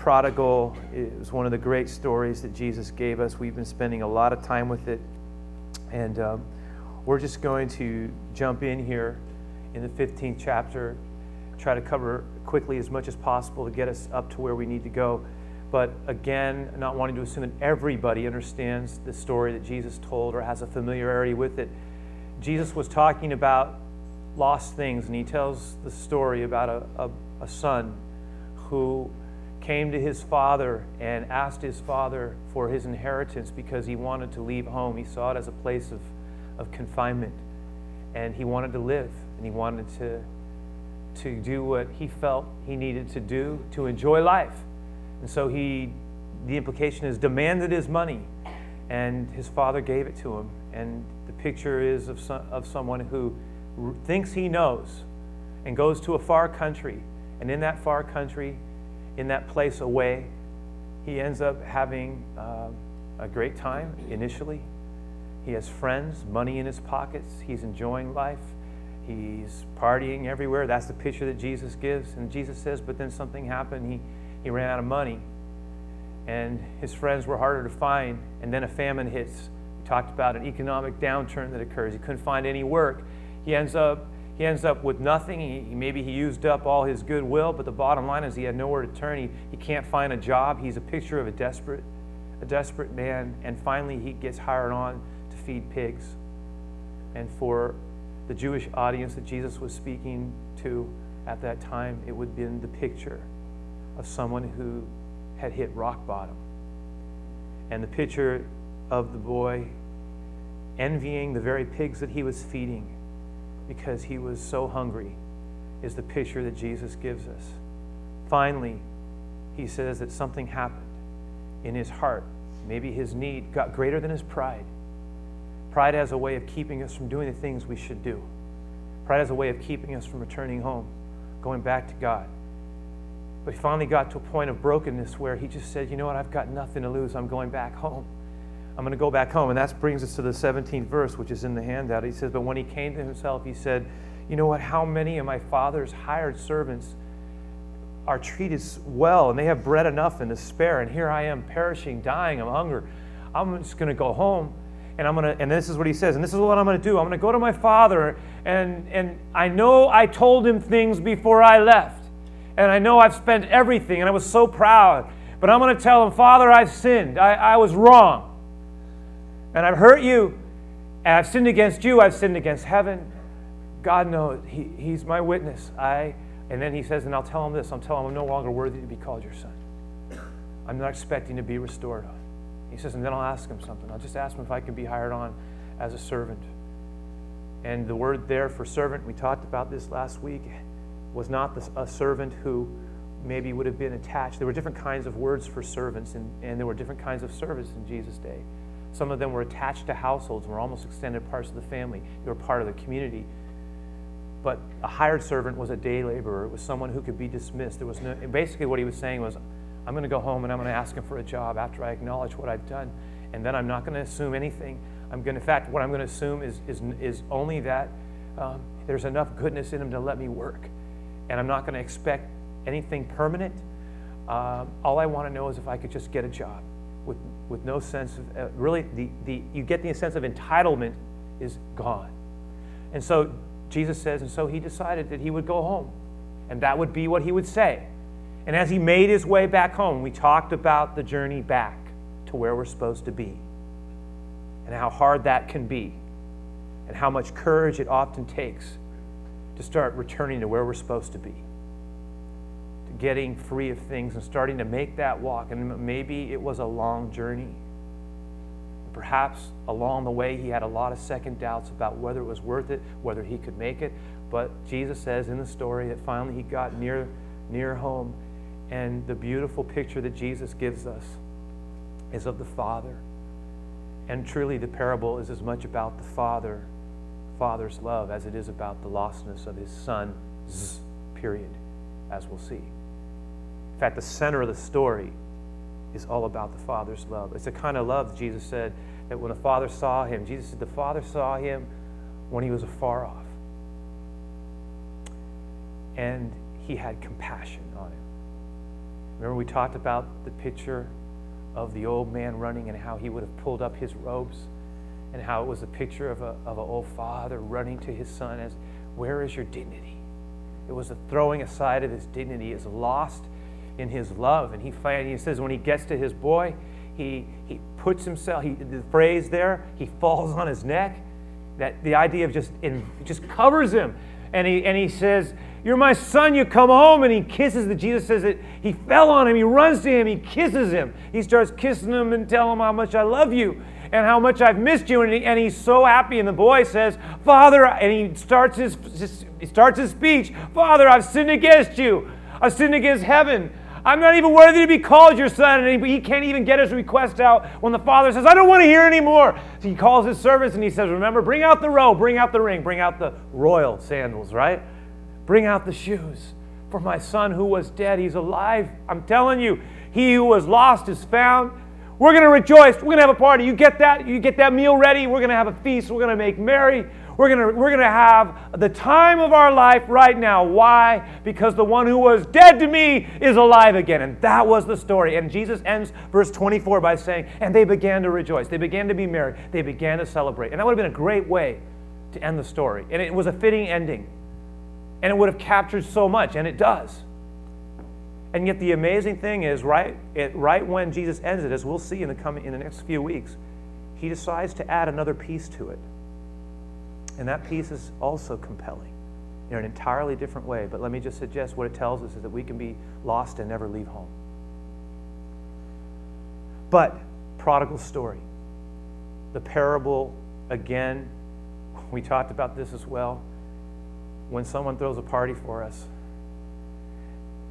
prodigal is one of the great stories that Jesus gave us. We've been spending a lot of time with it. And um, we're just going to jump in here in the 15th chapter, try to cover quickly as much as possible to get us up to where we need to go. But again, not wanting to assume that everybody understands the story that Jesus told or has a familiarity with it. Jesus was talking about lost things, and he tells the story about a, a, a son who came to his father and asked his father for his inheritance because he wanted to leave home. He saw it as a place of, of confinement, and he wanted to live, and he wanted to, to do what he felt he needed to do to enjoy life. And so he, the implication is, demanded his money, and his father gave it to him. And the picture is of, some, of someone who thinks he knows and goes to a far country. And in that far country, in that place away, he ends up having uh, a great time initially. He has friends, money in his pockets, he's enjoying life. He's partying everywhere. That's the picture that Jesus gives. And Jesus says, but then something happened. He, he ran out of money. And his friends were harder to find. And then a famine hits. We talked about an economic downturn that occurs. He couldn't find any work. He ends up he ends up with nothing. He, maybe he used up all his goodwill, but the bottom line is he had nowhere to turn. He, he can't find a job. He's a picture of a desperate, a desperate man. And finally, he gets hired on to feed pigs. And for the Jewish audience that Jesus was speaking to at that time, it would have been the picture of someone who had hit rock bottom. And the picture of the boy envying the very pigs that he was feeding because he was so hungry is the picture that Jesus gives us. Finally, he says that something happened in his heart. Maybe his need got greater than his pride. Pride has a way of keeping us from doing the things we should do. Pride has a way of keeping us from returning home, going back to God. But he finally got to a point of brokenness where he just said, You know what? I've got nothing to lose. I'm going back home. I'm going to go back home. And that brings us to the 17th verse, which is in the handout. He says, But when he came to himself, he said, You know what? How many of my father's hired servants are treated well and they have bread enough and to spare? And here I am perishing, dying of hunger. I'm just going to go home and I'm to, and this is what he says, and this is what I'm going to do. I'm going to go to my father, and, and I know I told him things before I left. And I know I've spent everything, and I was so proud. But I'm going to tell him, Father, I've sinned. I, I was wrong and I've hurt you, and I've sinned against you, I've sinned against heaven. God knows, he, He's my witness. I, and then he says, and I'll tell him this I'll tell him I'm no longer worthy to be called your son. I'm not expecting to be restored. He says, and then I'll ask him something. I'll just ask him if I can be hired on as a servant. And the word there for servant, we talked about this last week, was not a servant who maybe would have been attached. There were different kinds of words for servants, and, and there were different kinds of service in Jesus' day. Some of them were attached to households were almost extended parts of the family. They were part of the community. But a hired servant was a day laborer. It was someone who could be dismissed. There was no, basically what he was saying was, I'm going to go home and I'm going to ask him for a job after I acknowledge what I've done. And then I'm not going to assume anything. I'm going in fact, what I'm going to assume is, is, is only that um, there's enough goodness in him to let me work. And I'm not going to expect anything permanent. Um, all I want to know is if I could just get a job with, with no sense of, uh, really, the, the, you get the sense of entitlement is gone. And so Jesus says, and so he decided that he would go home. And that would be what he would say. And as he made his way back home, we talked about the journey back to where we're supposed to be and how hard that can be and how much courage it often takes to start returning to where we're supposed to be getting free of things and starting to make that walk. And maybe it was a long journey. Perhaps along the way, he had a lot of second doubts about whether it was worth it, whether he could make it. But Jesus says in the story that finally he got near, near home. And the beautiful picture that Jesus gives us is of the Father. And truly, the parable is as much about the Father, Father's love, as it is about the lostness of his Son, period, as we'll see. In fact, the center of the story is all about the Father's love. It's the kind of love Jesus said that when the Father saw him, Jesus said the Father saw him when he was afar off. And he had compassion on him. Remember, we talked about the picture of the old man running and how he would have pulled up his robes and how it was a picture of, a, of an old father running to his son as, Where is your dignity? It was a throwing aside of his dignity, is lost in his love. And he, he says when he gets to his boy, he, he puts himself, he, the phrase there, he falls on his neck. That the idea of just, in, just covers him. And he, and he says, You're my son, you come home. And he kisses the Jesus says that he fell on him, he runs to him, he kisses him. He starts kissing him and telling him how much I love you and how much I've missed you. And, he, and he's so happy. And the boy says, Father, and he starts his, he starts his speech, Father, I've sinned against you. I've sinned against heaven. I'm not even worthy to be called your son. And he, he can't even get his request out when the father says, I don't want to hear anymore. So he calls his servants and he says, Remember, bring out the robe, bring out the ring, bring out the royal sandals, right? Bring out the shoes. For my son who was dead, he's alive. I'm telling you, he who was lost is found. We're going to rejoice. We're going to have a party. You get that? You get that meal ready. We're going to have a feast. We're going to make merry. We're going to we're going to have the time of our life right now. Why? Because the one who was dead to me is alive again. And that was the story. And Jesus ends verse 24 by saying, And they began to rejoice. They began to be merry. They began to celebrate. And that would have been a great way to end the story. And it was a fitting ending. And it would have captured so much. And it does. And yet the amazing thing is, right, it, right when Jesus ends it, as we'll see in the coming in the next few weeks, he decides to add another piece to it. And that piece is also compelling in an entirely different way. But let me just suggest what it tells us is that we can be lost and never leave home. But prodigal story. The parable again, we talked about this as well. When someone throws a party for us,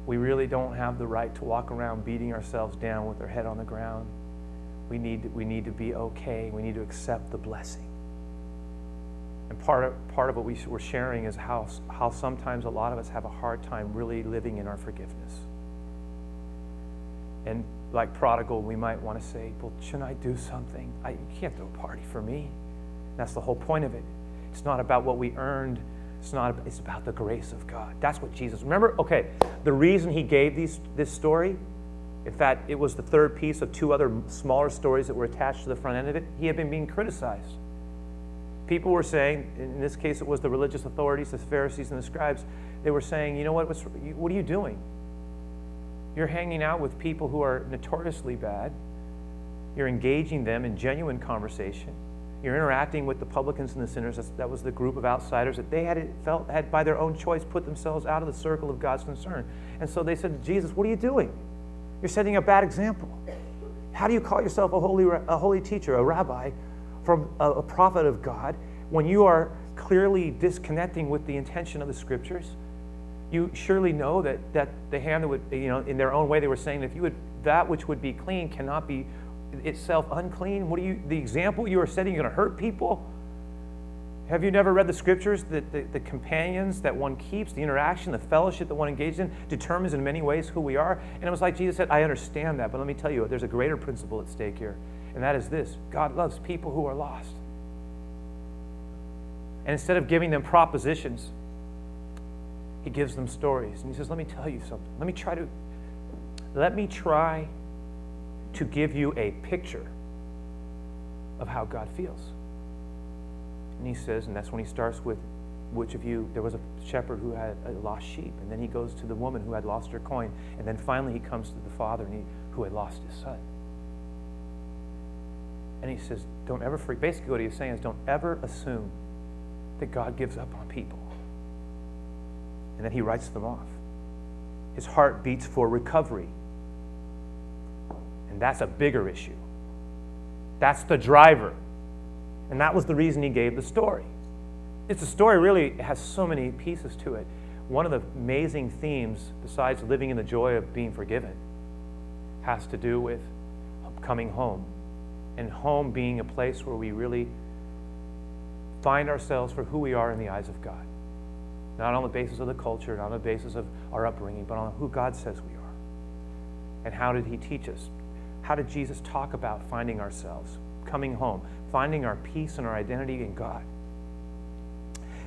we really don't have the right to walk around beating ourselves down with our head on the ground. We need, we need to be okay. We need to accept the blessing. And part of, part of what we, we're sharing is how, how sometimes a lot of us have a hard time really living in our forgiveness. And like prodigal, we might want to say, Well, shouldn't I do something? I, you can't throw a party for me. That's the whole point of it. It's not about what we earned it's not, it's about the grace of God. That's what Jesus, remember, okay, the reason he gave these, this story, in fact, it was the third piece of two other smaller stories that were attached to the front end of it. He had been being criticized. People were saying, in this case, it was the religious authorities, the Pharisees and the scribes, they were saying, you know what, what are you doing? You're hanging out with people who are notoriously bad. You're engaging them in genuine conversation. You're interacting with the publicans and the sinners. that was the group of outsiders that they had felt had by their own choice put themselves out of the circle of God's concern. And so they said to Jesus, "What are you doing? You're setting a bad example. How do you call yourself a holy, a holy teacher, a rabbi, from a, a prophet of God, when you are clearly disconnecting with the intention of the scriptures?" You surely know that, that the hand that would, you know, in their own way, they were saying, if you would, that which would be clean cannot be itself unclean? What do you, the example you are setting, you're going to hurt people? Have you never read the scriptures that the, the, companions that one keeps, the interaction, the fellowship that one engages in, determines in many ways who we are? And it was like Jesus said, I understand that, but let me tell you, there's a greater principle at stake here, and that is this God loves people who are lost. And instead of giving them propositions, he gives them stories. And he says, Let me tell you something. Let me try to, let me try to give you a picture of how God feels. And he says, and that's when he starts with which of you, there was a shepherd who had a lost sheep, and then he goes to the woman who had lost her coin, and then finally he comes to the father he, who had lost his son. And he says, don't ever freak. Basically, what he's saying is, don't ever assume that God gives up on people. And then he writes them off. His heart beats for recovery and that's a bigger issue. That's the driver. And that was the reason he gave the story. It's a story really it has so many pieces to it. One of the amazing themes, besides living in the joy of being forgiven, has to do with coming home. And home being a place where we really find ourselves for who we are in the eyes of God. Not on the basis of the culture, not on the basis of our upbringing, but on who God says we are. And how did He teach us? How did Jesus talk about finding ourselves, coming home, finding our peace and our identity in God?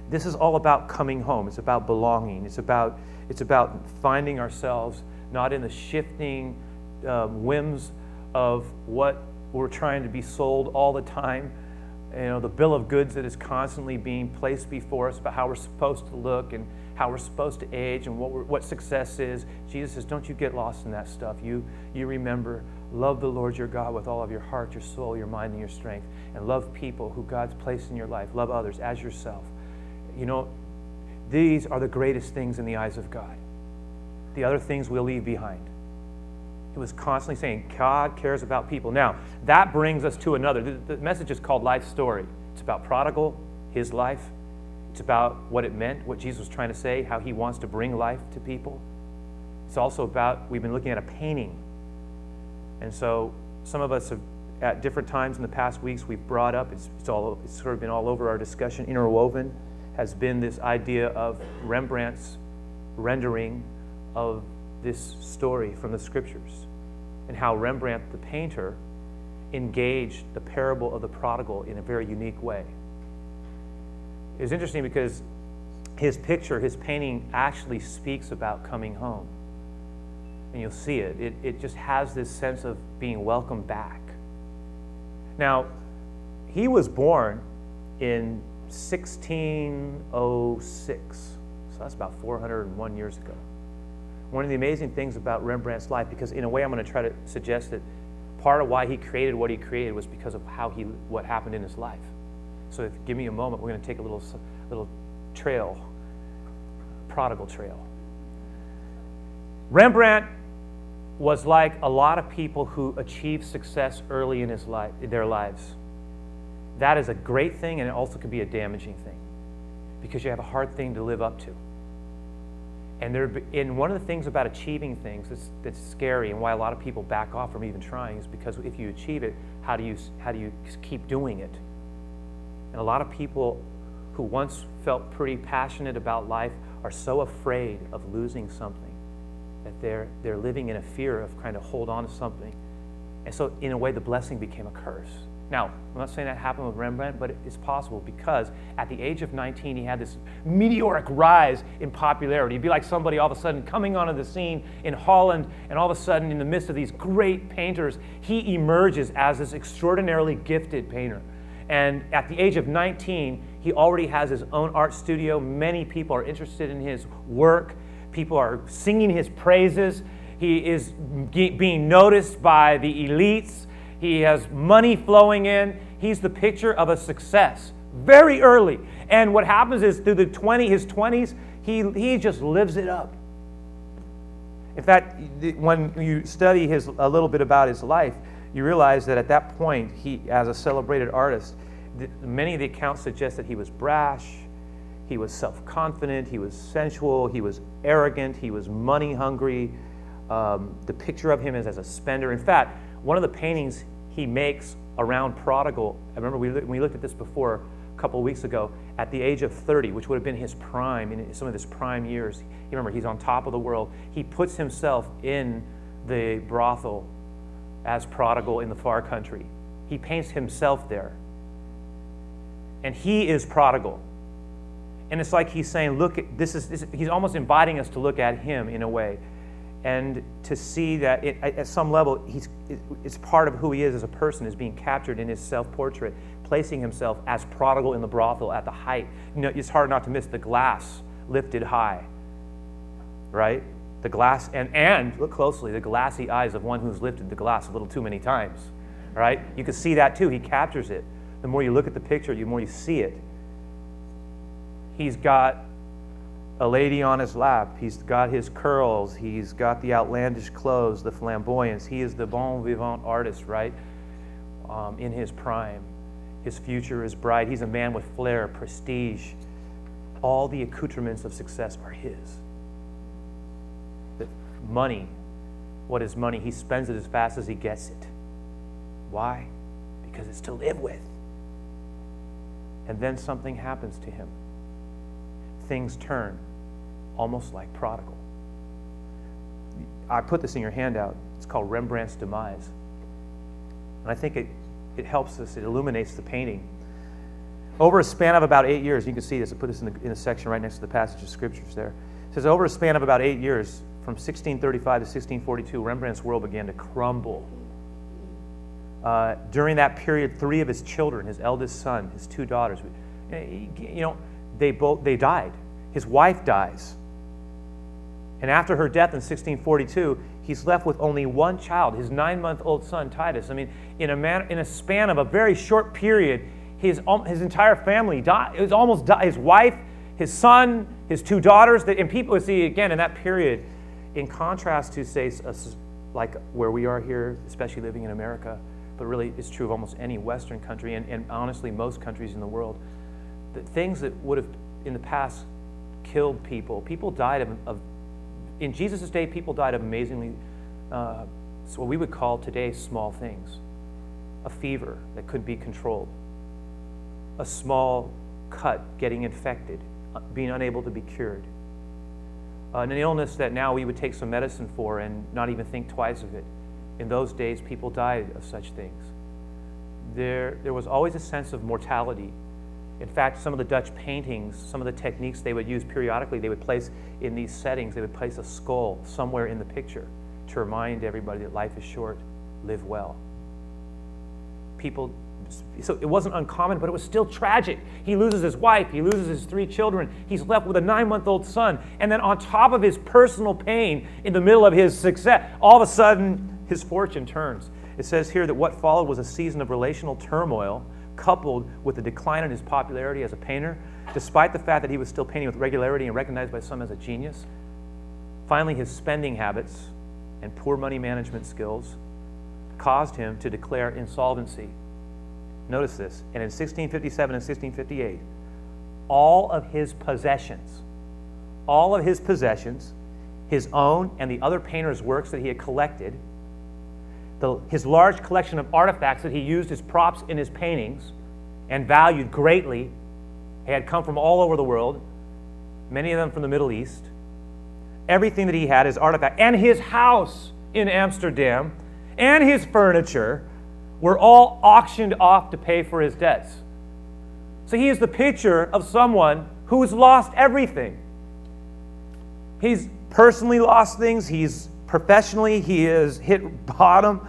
This is all about coming home. It's about belonging. It's about, it's about finding ourselves not in the shifting um, whims of what we're trying to be sold all the time. You know, the bill of goods that is constantly being placed before us about how we're supposed to look and how we're supposed to age and what, what success is. Jesus says, Don't you get lost in that stuff. You, you remember, love the Lord your God with all of your heart, your soul, your mind, and your strength, and love people who God's placed in your life. Love others as yourself. You know, these are the greatest things in the eyes of God. The other things we'll leave behind. He was constantly saying, God cares about people. Now, that brings us to another. The, the message is called Life Story. It's about prodigal, his life. It's about what it meant, what Jesus was trying to say, how he wants to bring life to people. It's also about, we've been looking at a painting. And so some of us have, at different times in the past weeks, we've brought up, it's, it's, all, it's sort of been all over our discussion, interwoven has been this idea of Rembrandt's rendering of this story from the scriptures and how Rembrandt, the painter, engaged the parable of the prodigal in a very unique way. It's interesting because his picture, his painting, actually speaks about coming home. And you'll see it. It, it just has this sense of being welcomed back. Now, he was born in 1606, so that's about 401 years ago one of the amazing things about Rembrandt's life, because in a way I'm going to try to suggest that part of why he created what he created was because of how he what happened in his life. So if give me a moment, we're going to take a little little trail, prodigal trail. Rembrandt was like a lot of people who achieve success early in his life, in their lives. That is a great thing, and it also can be a damaging thing because you have a hard thing to live up to. And, there, and one of the things about achieving things that's, that's scary and why a lot of people back off from even trying is because if you achieve it, how do you, how do you keep doing it? And a lot of people who once felt pretty passionate about life are so afraid of losing something that they're, they're living in a fear of trying to hold on to something. And so, in a way, the blessing became a curse. Now, I'm not saying that happened with Rembrandt, but it's possible because at the age of 19, he had this meteoric rise in popularity. It'd be like somebody all of a sudden coming onto the scene in Holland, and all of a sudden, in the midst of these great painters, he emerges as this extraordinarily gifted painter. And at the age of 19, he already has his own art studio. Many people are interested in his work, people are singing his praises. He is being noticed by the elites. He has money flowing in. He's the picture of a success very early. And what happens is through the 20, his 20s, he, he just lives it up. In fact, when you study his, a little bit about his life, you realize that at that point, he, as a celebrated artist, many of the accounts suggest that he was brash, he was self confident, he was sensual, he was arrogant, he was money hungry. Um, the picture of him is as a spender. In fact, one of the paintings he makes around prodigal. I remember we, we looked at this before a couple of weeks ago. At the age of 30, which would have been his prime, in some of his prime years, you remember he's on top of the world. He puts himself in the brothel as prodigal in the far country. He paints himself there. And he is prodigal. And it's like he's saying, look, this is, this, he's almost inviting us to look at him in a way and to see that it, at some level he's, it's part of who he is as a person is being captured in his self-portrait placing himself as prodigal in the brothel at the height. You know it's hard not to miss the glass lifted high right? The glass and and look closely the glassy eyes of one who's lifted the glass a little too many times right? You can see that too he captures it. The more you look at the picture the more you see it. He's got a lady on his lap. He's got his curls. He's got the outlandish clothes, the flamboyance. He is the bon vivant artist, right? Um, in his prime. His future is bright. He's a man with flair, prestige. All the accoutrements of success are his. The money, what is money? He spends it as fast as he gets it. Why? Because it's to live with. And then something happens to him things turn, almost like prodigal. I put this in your handout. It's called Rembrandt's Demise. And I think it, it helps us, it illuminates the painting. over a span of about eight years, you can see this, I put this in the, in the section right next to the passage of scriptures there. It says, over a span of about eight years, from 1635 to 1642, Rembrandt's world began to crumble. Uh, during that period, three of his children, his eldest son, his two daughters, you know, they both they died. His wife dies. And after her death in 1642, he's left with only one child, his nine month old son, Titus. I mean, in a, man, in a span of a very short period, his, um, his entire family died. It was almost died. His wife, his son, his two daughters. And people see, again, in that period, in contrast to, say, like where we are here, especially living in America, but really it's true of almost any Western country and, and honestly most countries in the world, that things that would have in the past killed people, people died of, of in Jesus' day, people died of amazingly, uh, what we would call today small things. A fever that could be controlled, a small cut getting infected, uh, being unable to be cured, uh, an illness that now we would take some medicine for and not even think twice of it. In those days, people died of such things. There, there was always a sense of mortality. In fact, some of the Dutch paintings, some of the techniques they would use periodically, they would place in these settings, they would place a skull somewhere in the picture to remind everybody that life is short, live well. People so it wasn't uncommon, but it was still tragic. He loses his wife, he loses his three children, he's left with a nine month old son. And then, on top of his personal pain, in the middle of his success, all of a sudden his fortune turns. It says here that what followed was a season of relational turmoil coupled with a decline in his popularity as a painter, despite the fact that he was still painting with regularity and recognized by some as a genius. Finally, his spending habits and poor money management skills caused him to declare insolvency Notice this. And in 1657 and 1658, all of his possessions, all of his possessions, his own and the other painters' works that he had collected, the, his large collection of artifacts that he used as props in his paintings and valued greatly, had come from all over the world, many of them from the Middle East. Everything that he had, his artifact, and his house in Amsterdam, and his furniture, were all auctioned off to pay for his debts. So he is the picture of someone who's lost everything. He's personally lost things, he's professionally, he has hit bottom,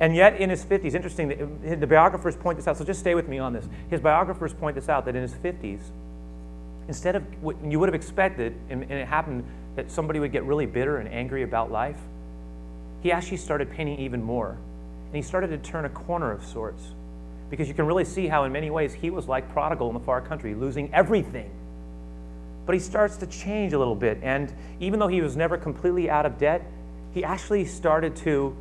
and yet in his 50s, interesting, the biographers point this out, so just stay with me on this. His biographers point this out that in his 50s, instead of what you would have expected, and, it happened that somebody would get really bitter and angry about life, he actually started painting even more and he started to turn a corner of sorts. Because you can really see how, in many ways, he was like prodigal in the far country, losing everything. But he starts to change a little bit. And even though he was never completely out of debt, he actually started to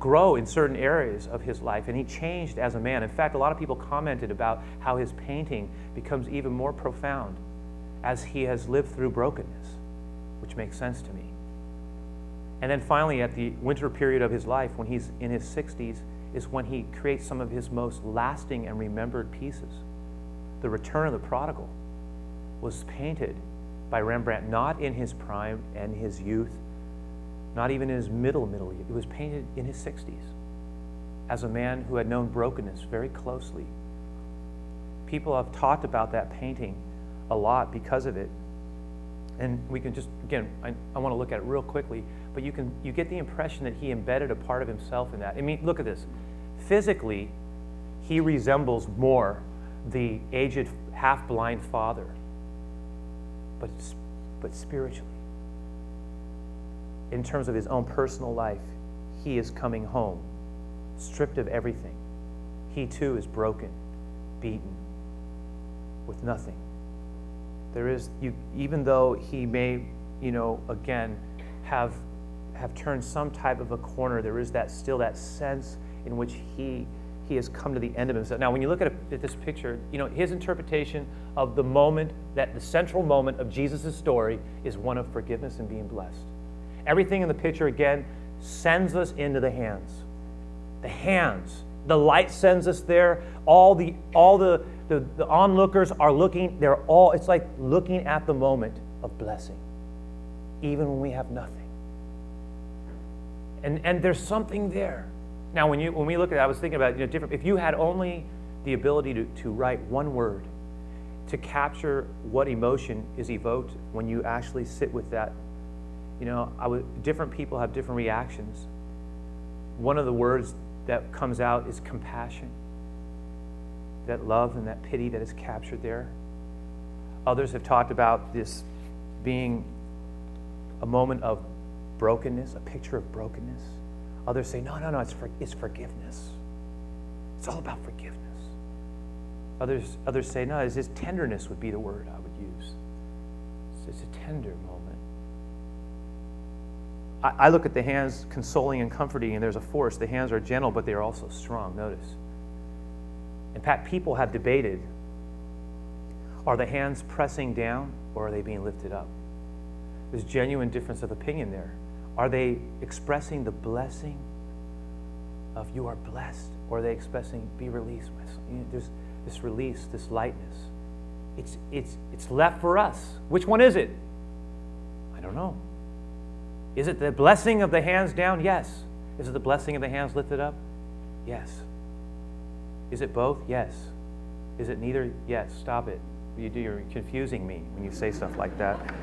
grow in certain areas of his life. And he changed as a man. In fact, a lot of people commented about how his painting becomes even more profound as he has lived through brokenness, which makes sense to me. And then finally, at the winter period of his life, when he's in his 60s, is when he creates some of his most lasting and remembered pieces. The Return of the Prodigal was painted by Rembrandt not in his prime and his youth, not even in his middle middle years. It was painted in his 60s as a man who had known brokenness very closely. People have talked about that painting a lot because of it. And we can just, again, I, I want to look at it real quickly but you can you get the impression that he embedded a part of himself in that. I mean, look at this. Physically, he resembles more the aged half-blind father. But but spiritually, in terms of his own personal life, he is coming home, stripped of everything. He too is broken, beaten, with nothing. There is you even though he may, you know, again have have turned some type of a corner, there is that still that sense in which he he has come to the end of himself. Now, when you look at, a, at this picture, you know his interpretation of the moment that the central moment of Jesus' story is one of forgiveness and being blessed. Everything in the picture again sends us into the hands. The hands. The light sends us there. All the all the, the, the onlookers are looking, they're all, it's like looking at the moment of blessing, even when we have nothing. And, and there's something there. Now, when, you, when we look at it, I was thinking about you know, different. If you had only the ability to, to write one word to capture what emotion is evoked when you actually sit with that. You know, different people have different reactions. One of the words that comes out is compassion, that love and that pity that is captured there. Others have talked about this being a moment of brokenness, a picture of brokenness. Others say, no, no, no, it's, for, it's forgiveness. It's all about forgiveness. Others, others say, no, it's just tenderness would be the word I would use. It's, it's a tender moment. I, look at the hands consoling and comforting, and there's a force. The hands are gentle, but they are also strong. Notice. In fact, people have debated are the hands pressing down or are they being lifted up? There's genuine difference of opinion there. Are they expressing the blessing of you are blessed, or are they expressing be released? There's this release, this lightness. It's, it's, it's left for us. Which one is it? I don't know. Is it the blessing of the hands down? Yes. Is it the blessing of the hands lifted up? Yes. Is it both? Yes. Is it neither? Yes. Stop it. You do, you're confusing me when you say stuff like that.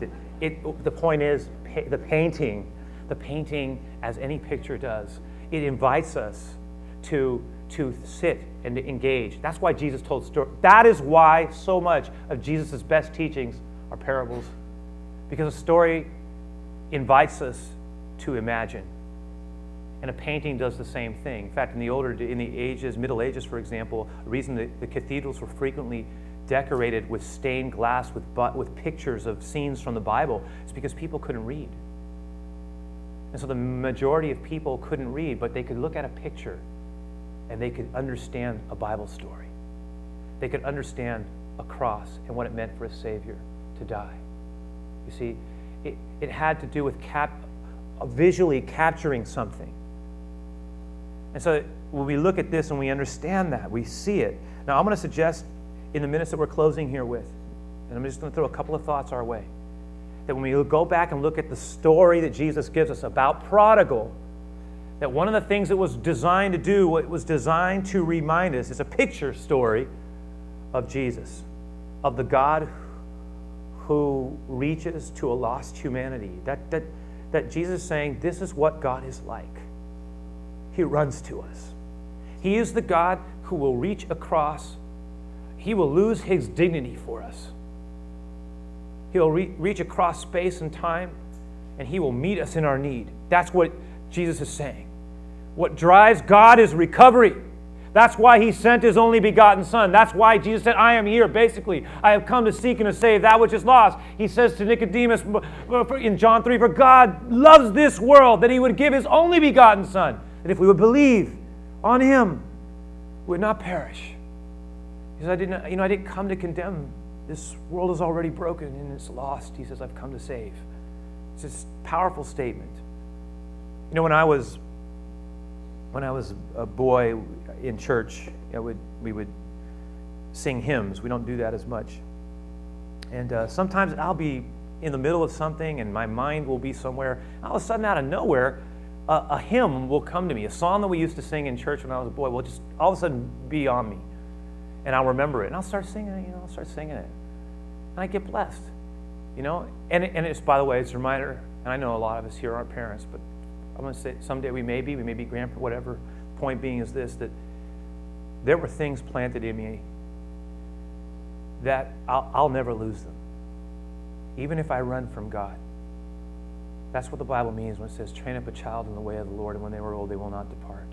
It, it, the point is, the painting, the painting, as any picture does, it invites us to, to sit and to engage. That's why Jesus told stories. That is why so much of Jesus' best teachings are parables, because a story invites us to imagine. And a painting does the same thing. In fact, in the older, in the ages, Middle Ages, for example, the reason that the cathedrals were frequently decorated with stained glass with, with pictures of scenes from the Bible is because people couldn't read. And so the majority of people couldn't read, but they could look at a picture and they could understand a Bible story. They could understand a cross and what it meant for a Savior to die. You see, it, it had to do with cap, visually capturing something. And so when we look at this and we understand that, we see it. Now, I'm going to suggest in the minutes that we're closing here with, and I'm just going to throw a couple of thoughts our way, that when we go back and look at the story that Jesus gives us about prodigal, that one of the things it was designed to do, what it was designed to remind us, is a picture story of Jesus, of the God who reaches to a lost humanity. That, that, that Jesus is saying, This is what God is like. He runs to us. He is the God who will reach across he will lose his dignity for us. He will re- reach across space and time and he will meet us in our need. That's what Jesus is saying. What drives God is recovery. That's why he sent his only begotten Son. That's why Jesus said, I am here. Basically, I have come to seek and to save that which is lost. He says to Nicodemus in John 3 For God loves this world that he would give his only begotten Son, that if we would believe on him, we would not perish, He says, I didn't, you know, I didn't come to condemn. This world is already broken and it's lost. He says, I've come to save. It's this powerful statement. You know, when I was when I was a boy in church, would, we would sing hymns. We don't do that as much. And uh, sometimes I'll be in the middle of something and my mind will be somewhere. All of a sudden, out of nowhere, a, a hymn will come to me. A song that we used to sing in church when I was a boy will just all of a sudden be on me and I'll remember it, and I'll start singing it. You know, I'll start singing it, and I get blessed. You know, and and it's by the way, it's a reminder. And I know a lot of us here aren't parents, but I'm going to say someday we may be, we may be grandparents, whatever. Point being is this: that there were things planted in me that I'll, I'll never lose them, even if I run from God. That's what the Bible means when it says, train up a child in the way of the Lord, and when they were old, they will not depart.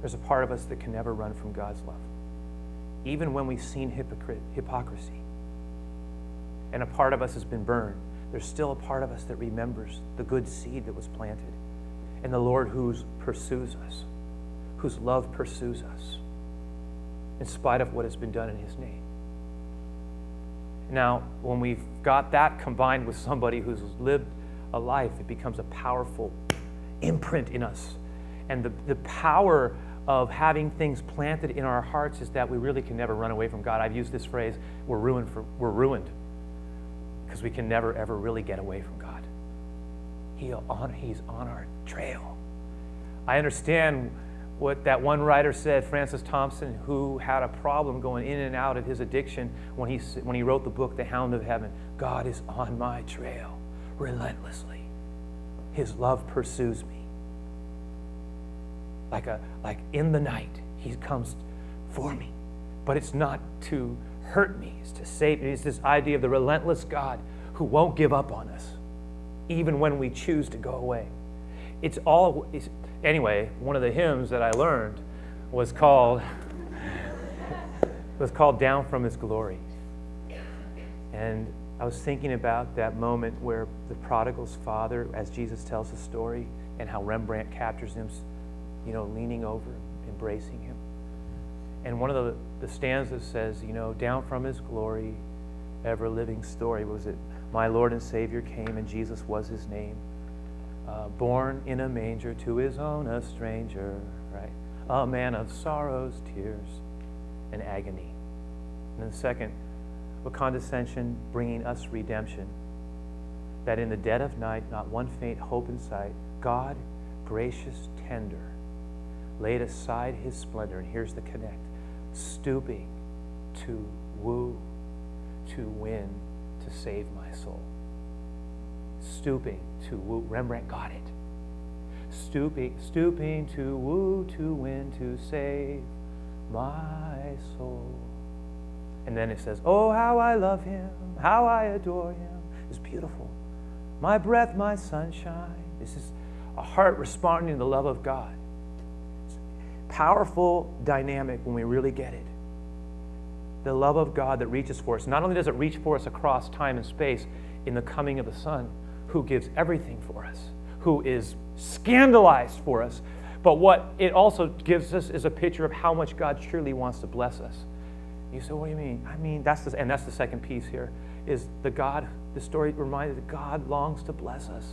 There's a part of us that can never run from God's love even when we've seen hypocrite, hypocrisy. And a part of us has been burned. There's still a part of us that remembers the good seed that was planted and the Lord who pursues us, whose love pursues us, in spite of what has been done in His name. Now, when we've got that combined with somebody who's lived a life, it becomes a powerful imprint in us. And the, the power of having things planted in our hearts is that we really can never run away from God. I've used this phrase, we're ruined for we're ruined because we can never ever really get away from God. He on, he's on our trail. I understand what that one writer said, Francis Thompson, who had a problem going in and out of his addiction when he, when he wrote the book, The Hound of Heaven God is on my trail relentlessly. His love pursues me. Like, a, like in the night, he comes for me. But it's not to hurt me, it's to save me. It's this idea of the relentless God who won't give up on us, even when we choose to go away. It's all, anyway, one of the hymns that I learned was called was called Down from His Glory. And I was thinking about that moment where the prodigal's father, as Jesus tells the story, and how Rembrandt captures him, you know, leaning over, embracing him. And one of the, the stanzas says, you know, down from his glory, ever living story was it, my Lord and Savior came and Jesus was his name uh, born in a manger to his own a stranger, right? A man of sorrows, tears, and agony. And then, second, with condescension bringing us redemption. That in the dead of night, not one faint hope in sight, God, gracious, tender, laid aside his splendor. And here's the connect stooping to woo, to win, to save my soul stooping to woo. Rembrandt got it. Stooping, stooping to woo, to win, to save my soul. And then it says, Oh, how I love him, how I adore him. It's beautiful. My breath, my sunshine. This is a heart responding to the love of God. It's powerful dynamic when we really get it. The love of God that reaches for us. Not only does it reach for us across time and space in the coming of the Son, who gives everything for us, who is scandalized for us. But what it also gives us is a picture of how much God truly wants to bless us. You say, what do you mean? I mean, that's the, and that's the second piece here, is the God, the story reminded that God longs to bless us.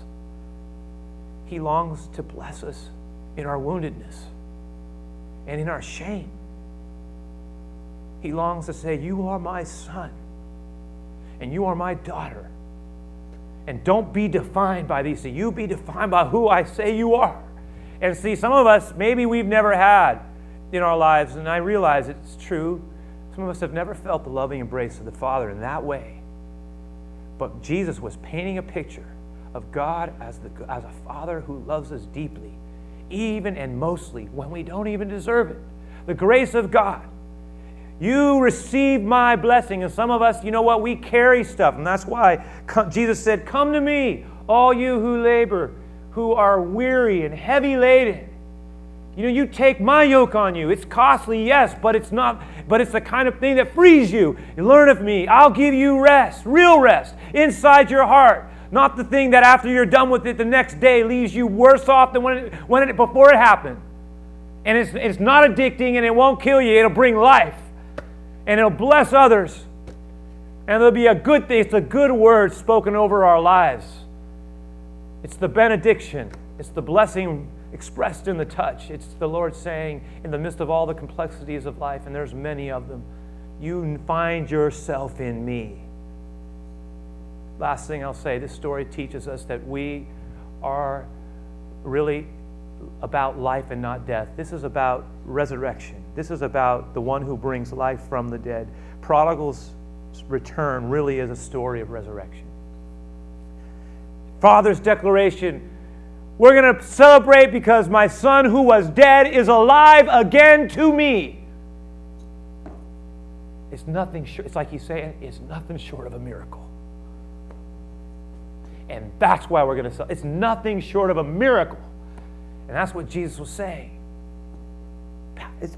He longs to bless us in our woundedness and in our shame. He longs to say, You are my son, and you are my daughter, and don't be defined by these. You be defined by who I say you are. And see, some of us, maybe we've never had in our lives, and I realize it's true, some of us have never felt the loving embrace of the Father in that way. But Jesus was painting a picture of God as, the, as a Father who loves us deeply, even and mostly when we don't even deserve it. The grace of God you receive my blessing. And some of us, you know what? We carry stuff. And that's why Jesus said, Come to me, all you who labor, who are weary and heavy laden. You know, you take my yoke on you. It's costly, yes, but it's not, but it's the kind of thing that frees you. you learn of me. I'll give you rest, real rest, inside your heart. Not the thing that after you're done with it the next day leaves you worse off than when it, when it before it happened. And it's, it's not addicting and it won't kill you, it'll bring life and it'll bless others. And there'll be a good thing. It's a good word spoken over our lives. It's the benediction. It's the blessing expressed in the touch. It's the Lord saying, in the midst of all the complexities of life, and there's many of them, you find yourself in me. Last thing I'll say this story teaches us that we are really about life and not death. This is about resurrection. This is about the one who brings life from the dead. Prodigal's return really is a story of resurrection. Father's declaration we're going to celebrate because my son who was dead is alive again to me. It's nothing short, it's like he's saying, it's nothing short of a miracle. And that's why we're going to celebrate. It's nothing short of a miracle. And that's what Jesus was saying. It's,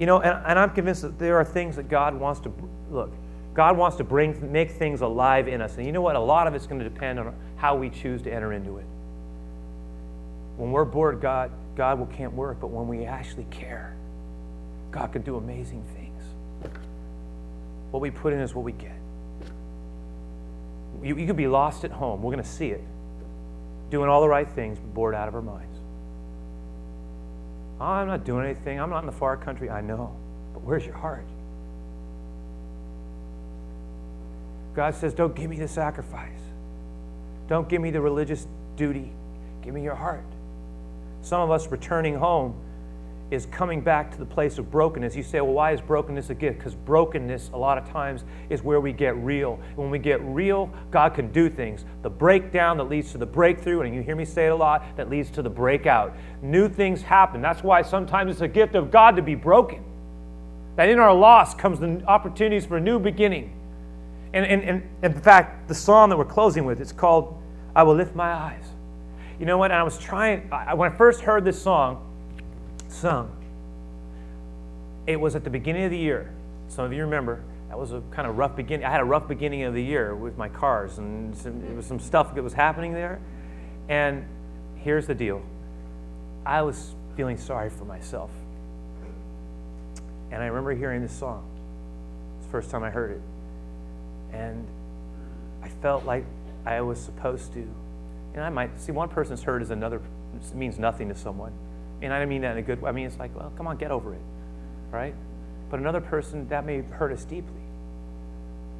you know, and, and I'm convinced that there are things that God wants to look. God wants to bring, make things alive in us. And you know what? A lot of it's going to depend on how we choose to enter into it. When we're bored, God, God will, can't work. But when we actually care, God can do amazing things. What we put in is what we get. You, you could be lost at home. We're going to see it. Doing all the right things, but bored out of our minds. Oh, I'm not doing anything. I'm not in the far country. I know. But where's your heart? God says, Don't give me the sacrifice. Don't give me the religious duty. Give me your heart. Some of us returning home is coming back to the place of brokenness. You say, well, why is brokenness a gift? Because brokenness, a lot of times, is where we get real. When we get real, God can do things. The breakdown that leads to the breakthrough, and you hear me say it a lot, that leads to the breakout. New things happen. That's why sometimes it's a gift of God to be broken. That in our loss comes the opportunities for a new beginning. And, and, and in fact, the song that we're closing with, it's called I Will Lift My Eyes. You know what? And I was trying, I, when I first heard this song sung, it was at the beginning of the year. Some of you remember, that was a kind of rough beginning. I had a rough beginning of the year with my cars, and some, it was some stuff that was happening there. And here's the deal I was feeling sorry for myself. And I remember hearing this song. It's the first time I heard it. And I felt like I was supposed to. And I might see one person's hurt is another means nothing to someone. And I don't mean that in a good way. I mean, it's like, well, come on, get over it, right? But another person, that may hurt us deeply.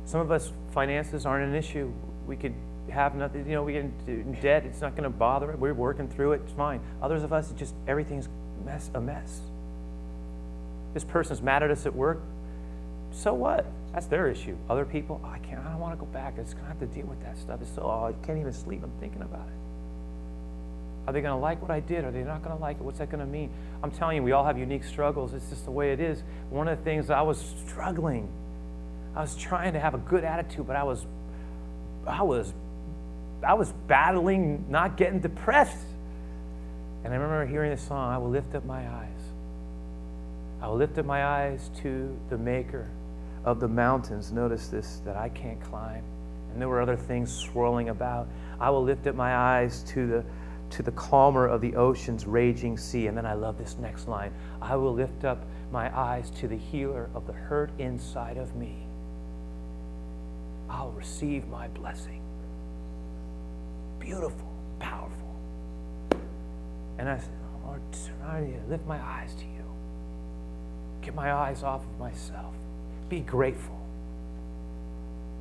Some of us, finances aren't an issue. We could have nothing, you know, we get in debt, it's not going to bother it. We're working through it, it's fine. Others of us, just everything's mess, a mess. This person's mad at us at work. So what? That's their issue. Other people, oh, I can't. I don't want to go back. I just gonna have to deal with that stuff. It's so. Oh, I can't even sleep. I'm thinking about it. Are they going to like what I did? Are they not going to like it? What's that going to mean? I'm telling you, we all have unique struggles. It's just the way it is. One of the things I was struggling. I was trying to have a good attitude, but I was, I was, I was battling not getting depressed. And I remember hearing this song. I will lift up my eyes. I will lift up my eyes to the Maker of the mountains. Notice this that I can't climb. And there were other things swirling about. I will lift up my eyes to the to the calmer of the ocean's raging sea. And then I love this next line. I will lift up my eyes to the healer of the hurt inside of me. I'll receive my blessing. Beautiful, powerful. And I said, Lord, I lift my eyes to you. Get my eyes off of myself. Be grateful.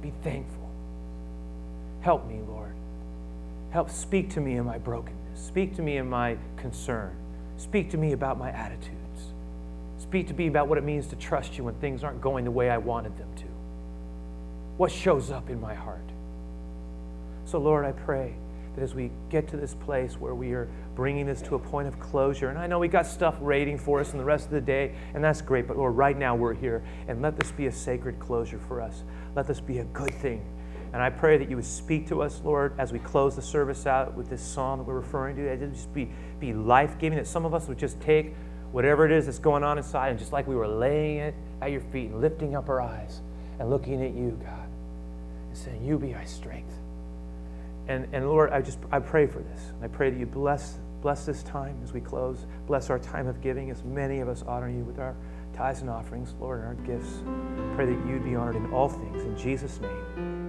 Be thankful. Help me, Lord. Help speak to me in my brokenness. Speak to me in my concern. Speak to me about my attitudes. Speak to me about what it means to trust you when things aren't going the way I wanted them to. What shows up in my heart? So, Lord, I pray that as we get to this place where we are bringing this to a point of closure, and I know we got stuff waiting for us in the rest of the day, and that's great, but Lord, right now we're here, and let this be a sacred closure for us. Let this be a good thing. And I pray that you would speak to us, Lord, as we close the service out with this psalm that we're referring to. That it would just be, be life giving, that some of us would just take whatever it is that's going on inside and just like we were laying it at your feet and lifting up our eyes and looking at you, God, and saying, You be our strength. And, and Lord, I just I pray for this. I pray that you bless bless this time as we close. Bless our time of giving as many of us honor you with our tithes and offerings, Lord, and our gifts. Pray that you'd be honored in all things. In Jesus' name.